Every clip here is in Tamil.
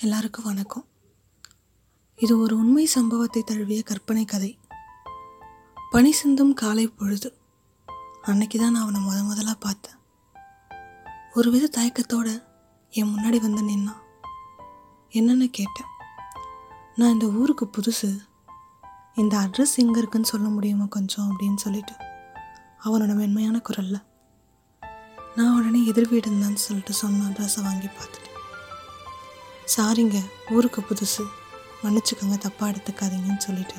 எல்லாருக்கும் வணக்கம். இது ஒரு உண்மை சம்பவத்தை தழுவிய கற்பனை கதை. பனி சிந்தும் காலை பொழுது. அன்னைக்கு தான் நான் அவனை முத முதலாக பார்த்தேன். ஒரு வித தயக்கத்தோட என் முன்னாடி வந்து நின்னான். என்னென்னு கேட்டேன். நான் இந்த ஊருக்கு புதுசு. இந்த அட்ரஸ் எங்கே இருக்குன்னு சொல்ல முடியுமா கொஞ்சம் அப்படின்னு சொல்லிட்டு. அவனோட மென்மையான குரலில். நான் உடனே எதிர் வீடு இருந்தான்னு சொல்லிட்டு சொன்ன அட்ரஸை வாங்கி பார்த்துட்டேன். சாரிங்க ஊருக்கு புதுசு. மன்னிச்சுக்கோங்க தப்பாக எடுத்துக்காதீங்கன்னு சொல்லிட்டு.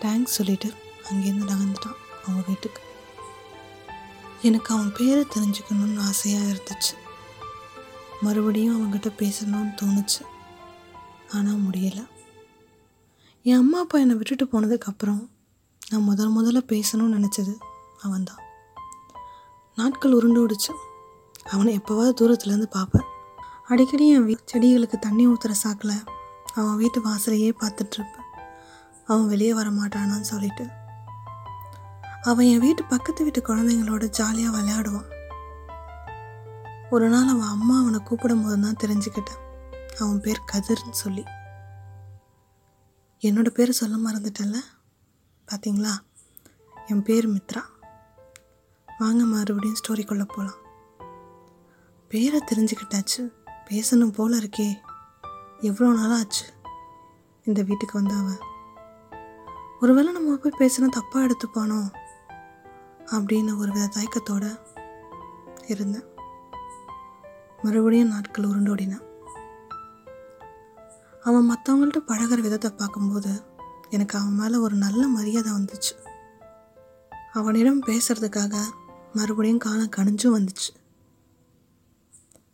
தேங்க்ஸ் சொல்லிட்டு அங்கேருந்து நகர்ந்துட்டான் அவங்க வீட்டுக்கு. எனக்கு அவன் பேரை தெரிஞ்சுக்கணும்னு ஆசையாக இருந்துச்சு. மறுபடியும் அவங்ககிட்ட பேசணும்னு தோணுச்சு. ஆனால் முடியலை. என் அம்மா அப்பா என்னை விட்டுட்டு போனதுக்கப்புறம் நான் முதல் முதல்ல பேசணும்னு நினச்சது அவன்தான். நாட்கள் உருண்டு உருண்டோடிச்சு அவனை எப்போவாவது தூரத்துலேருந்து பார்ப்பேன். அடிக்கடி என் வீ செடிகளுக்கு தண்ணி ஊற்றுற சாக்கில் அவன் வீட்டு வாசலையே பார்த்துட்ருப்பேன். அவன் வெளியே வர மாட்டானான்னு சொல்லிட்டு. அவன் என் வீட்டு பக்கத்து வீட்டு குழந்தைங்களோட ஜாலியாக விளையாடுவான். ஒரு நாள் அவன் அம்மா அவனை கூப்பிடும் போது தான் தெரிஞ்சுக்கிட்டேன். அவன் பேர் கதிர்னு சொல்லி. என்னோட பேர் சொல்ல மறந்துட்டேன்ல? பார்த்தீங்களா என் பேர் மித்ரா. வாங்க மறுபடியும் ஸ்டோரிக்குள்ளே போகலாம் பேரை தெரிஞ்சுக்கிட்டாச்சு. பேசணும் போல இருக்கே. எவ்வளோ நாள் ஆச்சு இந்த வீட்டுக்கு வந்தவன் ஒருவேளை நம்ம போய் பேசினா தப்பாக எடுத்துப்பானோ? அப்படின்னு ஒரு வித தயக்கத்தோட இருந்தேன். மறுபடியும் நாட்கள் உருண்டோடினேன் அவன் மற்றவங்கள்ட்ட பழகிற விதத்தை பார்க்கும்போது எனக்கு அவன் மேலே ஒரு நல்ல மரியாதை வந்துச்சு. அவனிடம் பேசுறதுக்காக மறுபடியும் காலம் கணிஞ்சும் வந்துச்சு.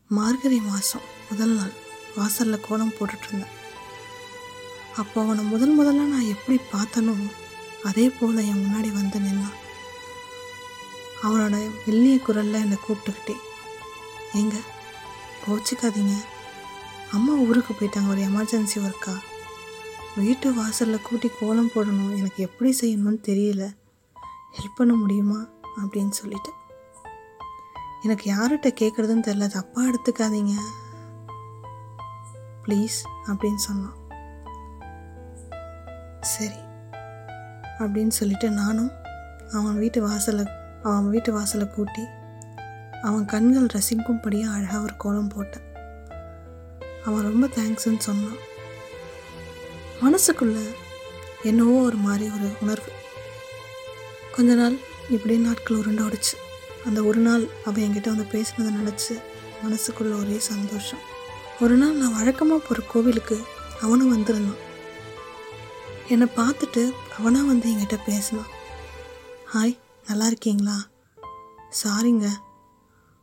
மார்கழி மாதம் முதல் நாள் வாசலில் கோலம் போட்டுட்ருந்தேன். அப்போ அவனை முதல் முதல்ல நான் எப்படி பார்த்தனோ அதே போல் என் முன்னாடி வந்து நின்னான். அவனோட வெள்ளிய குரலில் என்னை கூப்பிட்டுக்கிட்டே எங்க கோச்சிக்காதீங்க. அம்மா ஊருக்கு போயிட்டாங்க ஒரு எமர்ஜென்சி ஒர்க்கா வீட்டு வாசலில் கூட்டி கோலம் போடணும் எனக்கு எப்படி செய்யணும்னு தெரியல. ஹெல்ப் பண்ண முடியுமா? அப்படின்னு சொல்லிட்டு எனக்கு யார்கிட்ட கேட்குறதுன்னு தெரில தப்பாக எடுத்துக்காதீங்க. ப்ளீஸ் அப்படின்னு சொன்னான். சரி அப்படின்னு சொல்லிட்டு நானும் அவன் வீட்டு வாசலை அவன் வீட்டு வாசலை கூட்டி அவன் கண்கள் ரசிக்கும்படியாக அழகாக ஒரு கோலம் போட்டேன். அவன் ரொம்ப தேங்க்ஸ்ன்னு சொன்னான். மனசுக்குள்ள என்னவோ ஒரு மாதிரி ஒரு உணர்வு. கொஞ்ச நாள் இப்படியே நாட்கள் உருண்டோடிச்சு. அந்த ஒரு நாள் அவன் என்கிட்ட வந்து பேசினதை நினச்சி மனசுக்குள்ள ஒரே சந்தோஷம். ஒரு நாள் நான் வழக்கமாக போகிற கோவிலுக்கு அவனும் வந்திருந்தான். என்னை பார்த்துட்டு அவனாக வந்து என்கிட்ட பேசினான். ஹாய் நல்லா இருக்கீங்களா? சாரிங்க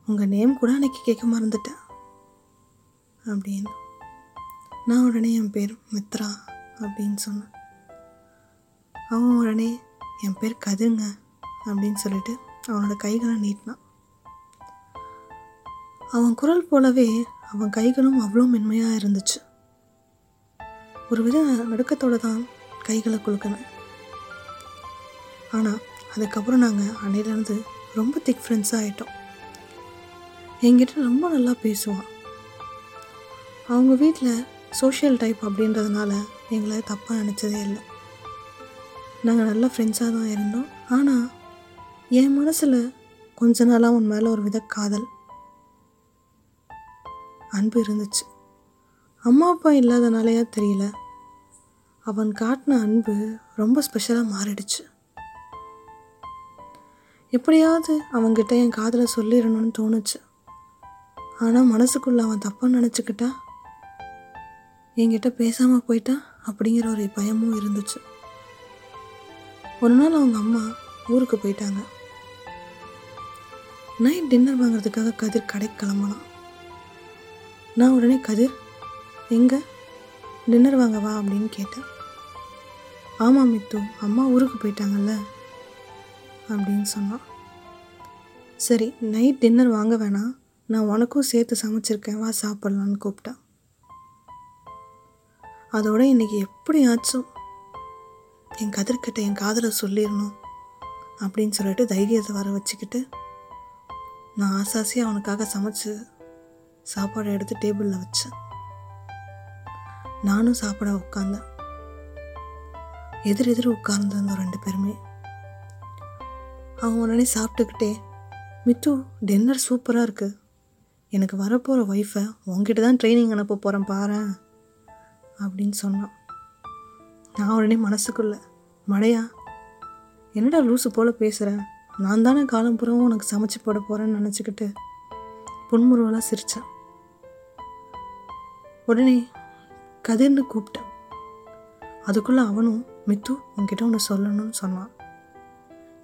உங்கள் நேம் கூட அன்னைக்கு கேட்க மறந்துட்டேன். அப்படின்னு. நான் உடனே என் பேர் மித்ரா அப்படின்னு சொன்னேன். அவன் உடனே என் பேர் கதிருங்க அப்படின்னு சொல்லிட்டு அவனோட கைகளை நீட்டினான். அவன் குரல் போலவே அவன் கைகளும் அவ்வளோ மென்மையாக இருந்துச்சு. ஒரு வித நடுக்கத்தோடு தான் கைகளை குலுக்கினேன் ஆனால் அதுக்கப்புறம் நாங்கள் அன்னையிலேருந்து ரொம்ப திக் ஃப்ரெண்ட்ஸாக ஆகிட்டோம் என்கிட்ட ரொம்ப நல்லா பேசுவான். அவங்க வீட்டில் சோஷியல் டைப் அப்படின்றதுனால எங்களை தப்பாக நினச்சதே இல்லை. நாங்கள் நல்ல ஃப்ரெண்ட்ஸாக தான் இருந்தோம். ஆனால் என் மனசில் கொஞ்ச நாளாக உன் மேலே ஒரு வித காதல். அன்பு இருந்துச்சு. அம்மா அப்பா இல்லாதனாலையா தெரியல. அவன் காட்டின அன்பு ரொம்ப ஸ்பெஷலாக மாறிடுச்சு. எப்படியாவது அவன்கிட்ட என் காதலை சொல்லிடணும்னு தோணுச்சு. ஆனால் மனசுக்குள்ளே அவன் தப்பாக நினச்சிக்கிட்டா என்கிட்ட பேசாமல் போயிட்டா அப்படிங்கிற ஒரு பயமும் இருந்துச்சு. ஒரு நாள் அவங்க அம்மா ஊருக்கு போயிட்டாங்க. நைட் டின்னர் வாங்குறதுக்காக கதிர் கடைக்கு கிளம்பலாம் நான் உடனே கதிர் எங்கே? டின்னர் வாங்க வா அப்படின்னு கேட்டேன். ஆமாம் மித்து அம்மா ஊருக்கு போயிட்டாங்கல்ல அப்படின்னு சொன்னான். சரி நைட் டின்னர் வாங்க வேணாம் நான் உனக்கும் சேர்த்து சமைச்சிருக்கேன் வா சாப்பிட்லான்னு கூப்பிட்டான். அதோட இன்னைக்கு எப்படியாச்சும் என் கதிர்கிட்ட என் காதலை சொல்லிடணும். அப்படின்னு சொல்லிட்டு தைரியத்தை வர வச்சுக்கிட்டு நான் ஆசாசியாக அவனுக்காக சமைச்சு சாப்பாடு எடுத்து டேபிளில் வச்சேன். நானும் சாப்பிட உட்காந்தேன் எதிர் எதிர் உட்கார்ந்துருந்தோம் ரெண்டு பேருமே. அவன் உடனே சாப்பிட்டுக்கிட்டே மித்து டின்னர் சூப்பராக இருக்குது எனக்கு வரப்போகிற ஒய்ஃபை உங்ககிட்ட தான் ட்ரைனிங் அனுப்ப போகிறேன் பாரேன் அப்படின்னு சொன்னான். நான் உடனே மனசுக்குள்ள மழையா என்னடா லூசு போல் பேசுகிறேன் நான் தானே காலம் புறவும் உனக்கு சமைச்சு போட போகிறேன்னு நினச்சிக்கிட்டு புன்முருவலாக சிரித்தேன் உடனே கதிர்னு கூப்பிட்டேன் அதுக்குள்ளே அவனும் மித்து உன்கிட்ட ஒன்று சொல்லணும்னு சொன்னான்.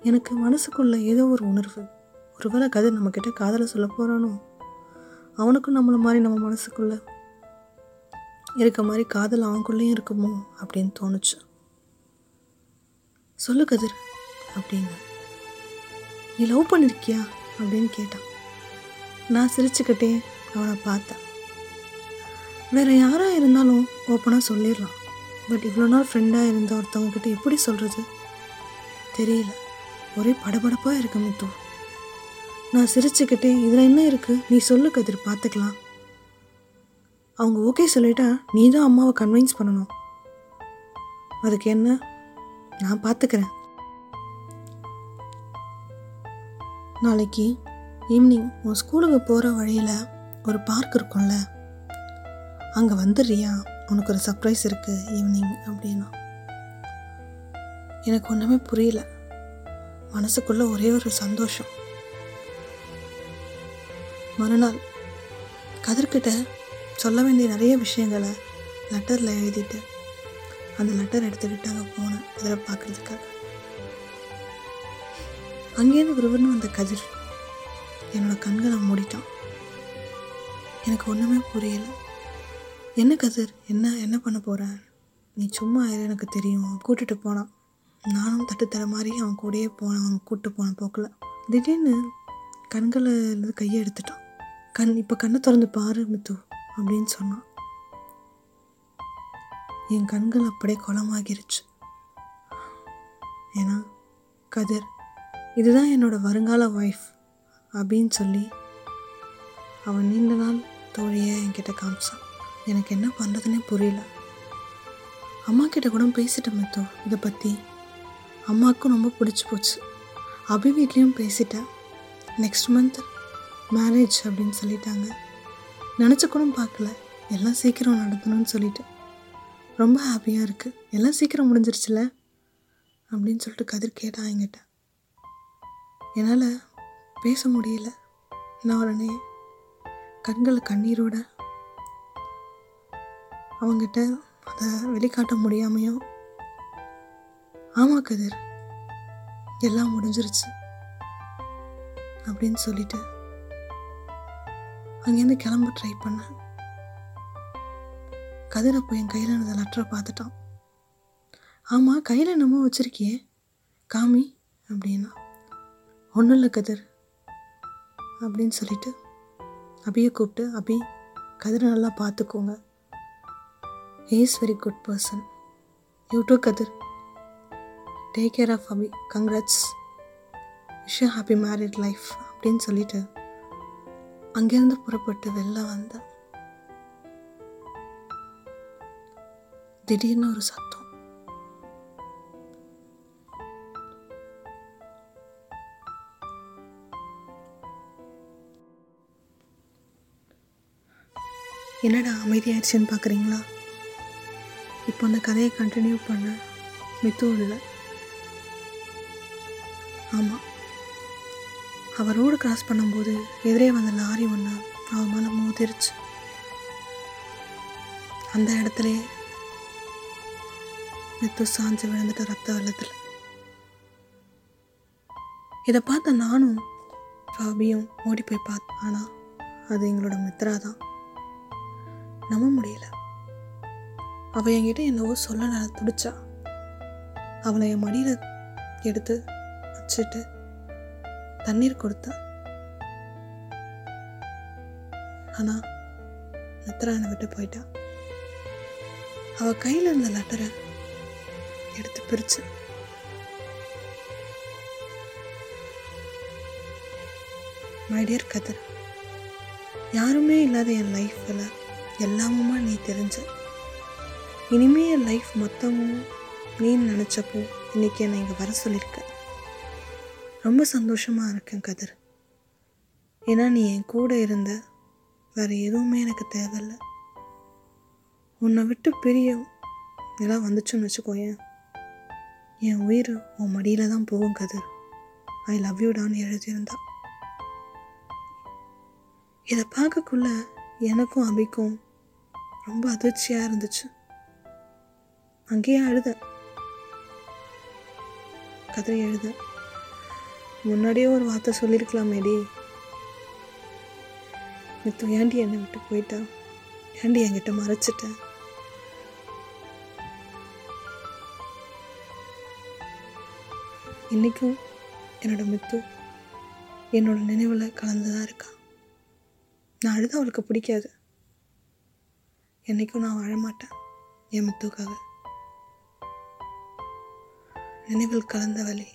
எனக்கு மனசுக்குள்ள ஏதோ ஒரு உணர்வு. ஒருவேளை கதிர் நம்மக்கிட்ட காதலை சொல்ல போகிறானோ அவனுக்கும் நம்மளை மாதிரி நம்ம மனசுக்குள்ள இருக்க மாதிரி காதல் அவனுக்குள்ளேயும் இருக்குமோ? அப்படின்னு தோணுச்சு. சொல்லு கதிர். அப்படின்னு நீ லவ் பண்ணிருக்கியா? அப்படின்னு கேட்டான். நான் சிரிச்சுக்கிட்டே அவனை பார்த்தேன். வேற யாராக இருந்தாலும் ஓப்பனாக சொல்லிடலாம். பட் இவ்வளோ நாள் ஃப்ரெண்டாக இருந்த ஒருத்தவங்க கிட்ட எப்படி சொல்கிறது தெரியல. ஒரே படபடப்பாக இருக்க முத்து. நான் சிரிச்சுக்கிட்டே இதில் என்ன இருக்குது நீ சொல்லு கதிர் பார்த்துக்கலாம் அவங்க ஓகே சொல்லிட்டா நீ தான் அம்மாவை கன்வின்ஸ் பண்ணணும். அதுக்கு என்ன? நான் பார்த்துக்கிறேன் நாளைக்கு ஈவினிங் உன் ஸ்கூலுக்கு போகிற வழியில் ஒரு பார்க் இருக்கும்ல. அங்கே வந்துடுறியா? உனக்கு ஒரு சர்ப்ரைஸ் இருக்குது ஈவினிங் அப்படின்னா. எனக்கு ஒன்றுமே புரியல. மனசுக்குள்ளே ஒரே ஒரு சந்தோஷம். மறுநாள் கதிர்கிட்ட சொல்ல வேண்டிய நிறைய விஷயங்களை லெட்டரில் எழுதிட்டு அந்த லெட்டர் எடுத்துக்கிட்டு அங்கே போனேன் இதில் பார்க்குறதுக்காக. அங்கேருந்து விறுவிறுன்னு வந்த கதிர் என்னோட கண்களை மூடிட்டான். எனக்கு ஒன்றுமே புரியல. என்ன கதிர்? என்ன என்ன பண்ண போகிற நீ சும்மா இரு எனக்கு தெரியும். அவன் கூட்டிட்டு போனான். நானும் தட்டுத்தர மாதிரி அவன் கூடயே போனேன். அவன் கூப்பிட்டு போன போக்கில். திடீர்னு கண்களை கையை எடுத்துட்டான். கண் இப்போ கண்ணை திறந்து பாரு மித்து அப்படின்னு சொன்னான். என் கண்கள் அப்படியே குளமாகிருச்சு. ஏன்னா கதிர் இதுதான் என்னோட வருங்கால ஒய்ஃப் அப்படின்னு சொல்லி அவன் நீண்ட நாள் தோழியை என்கிட்ட காமிச்சான். எனக்கு என்ன பண்ணுறதுனே புரியல. அம்மா கிட்ட கூட பேசிட்டேன் மித்து இதை பற்றி அம்மாவுக்கும் ரொம்ப பிடிச்சி போச்சு. அபி வீட்லேயும் பேசிட்டேன். நெக்ஸ்ட் மந்த் மேரேஜ் அப்படின்னு சொல்லிட்டாங்க. நினச்ச கூட பார்க்கல. எல்லாம் சீக்கிரம் நடத்தணும்னு சொல்லிட்டு. ரொம்ப ஹாப்பியாக இருக்குது எல்லாம் சீக்கிரம் முடிஞ்சிருச்சுல? அப்படின்னு சொல்லிட்டு கதிர் கேட்டான் என்கிட்ட. என்னால் பேச முடியல. நான் உடனே கண்களை கண்ணீரோட அவங்கிட்ட அதை வெளிக்காட்ட முடியாமையும் ஆமாம் கதிர் எல்லாம் முடிஞ்சிருச்சு அப்படின்னு சொல்லிட்டு அங்கேருந்து கிளம்ப ட்ரை பண்ணேன். கதிர் அப்போ என் கையில் இருந்த லெட்டரை பார்த்துட்டான். ஆமாம் கையில் என்னமோ வச்சுருக்கியே காமி அப்படின்னா. ஒன்றும் இல்லை கதிர். அப்படின்னு சொல்லிட்டு அபியை கூப்பிட்டு அபி கதிரை நல்லா பார்த்துக்கோங்க. Is very good person you too Kathir. Take care of Abhi. Congrats wish happy married life அப்படின்னு சொல்லிட்டு அங்கேருந்து புறப்பட்டு வெளில வந்தேன். திடீர்னு ஒரு சத்தம். என்னடா அமைதியாயிடுச்சுன்னு பார்க்குறீங்களா? இப்போ அந்த கதையை கண்டினியூ பண்ண மித்து இல்லை. ஆமாம் அவர் ரோடு கிராஸ் பண்ணும்போது எதிரே வந்த லாரி ஒன்று அவன் மேலே மோதிருச்சு. அந்த இடத்துல மித்து சாஞ்சு விழுந்துட்ட ரத்த வெள்ளத்தில் இதை பார்த்த நானும் ஃபாபியும் ஓடி போய் பார்த்தேன் ஆனால் அது எங்களோட மித்ரா தான். நம்ப முடியல. அவள் என்கிட்ட என்னவோ சொல்ல நான் துடிச்சா. அவளை என் மடியில் எடுத்து வச்சுட்டு தண்ணீர் கொடுத்தா. ஆனால் மித்ரா என்னை விட்டு போயிட்டா. அவள் கையில் இருந்த லெட்டரை எடுத்து பிரிச்சு. மை டியர் கதிர் யாருமே இல்லாத என் லைஃப்பில் எல்லாமுமா நீ தெரிஞ்ச. இனிமே என் லைஃப் மொத்தமும் நீன்னு நினச்சப்போ இன்னைக்கு என்னை இங்கே வர சொல்லியிருக்க ரொம்ப சந்தோஷமாக இருக்கேன் கதிர். ஏன்னா நீ என் கூட இருந்த வேறு எதுவுமே எனக்கு தேவையில்லை. உன்னை விட்டு பிரிய இதெல்லாம் வந்துச்சுன்னு வச்சுக்கோயேன். என் உயிர் உன் மடியில் தான் போகும் கதிர். I love யூடான்னு எழுதியிருந்தா. இதை பார்க்கக்குள்ள எனக்கும் அபிக்கும் ரொம்ப அதிர்ச்சியாக இருந்துச்சு. அங்கேயே அழுத. கதறி எழுத முன்னாடியே ஒரு வார்த்தை சொல்லியிருக்கலாமேடி மித்து ஏண்டி என்னை விட்டு போயிட்டா? ஏண்டி என்கிட்ட மறைச்சிட்டேன் இன்றைக்கும் என்னோட மித்து என்னோட நினைவில் கலந்து தான் இருக்கா. நான் அழுத அவளுக்கு பிடிக்காது. என்றைக்கும் நான் வாழ மாட்டேன் என் முத்துக்காக. நினைவில் கலந்த வழி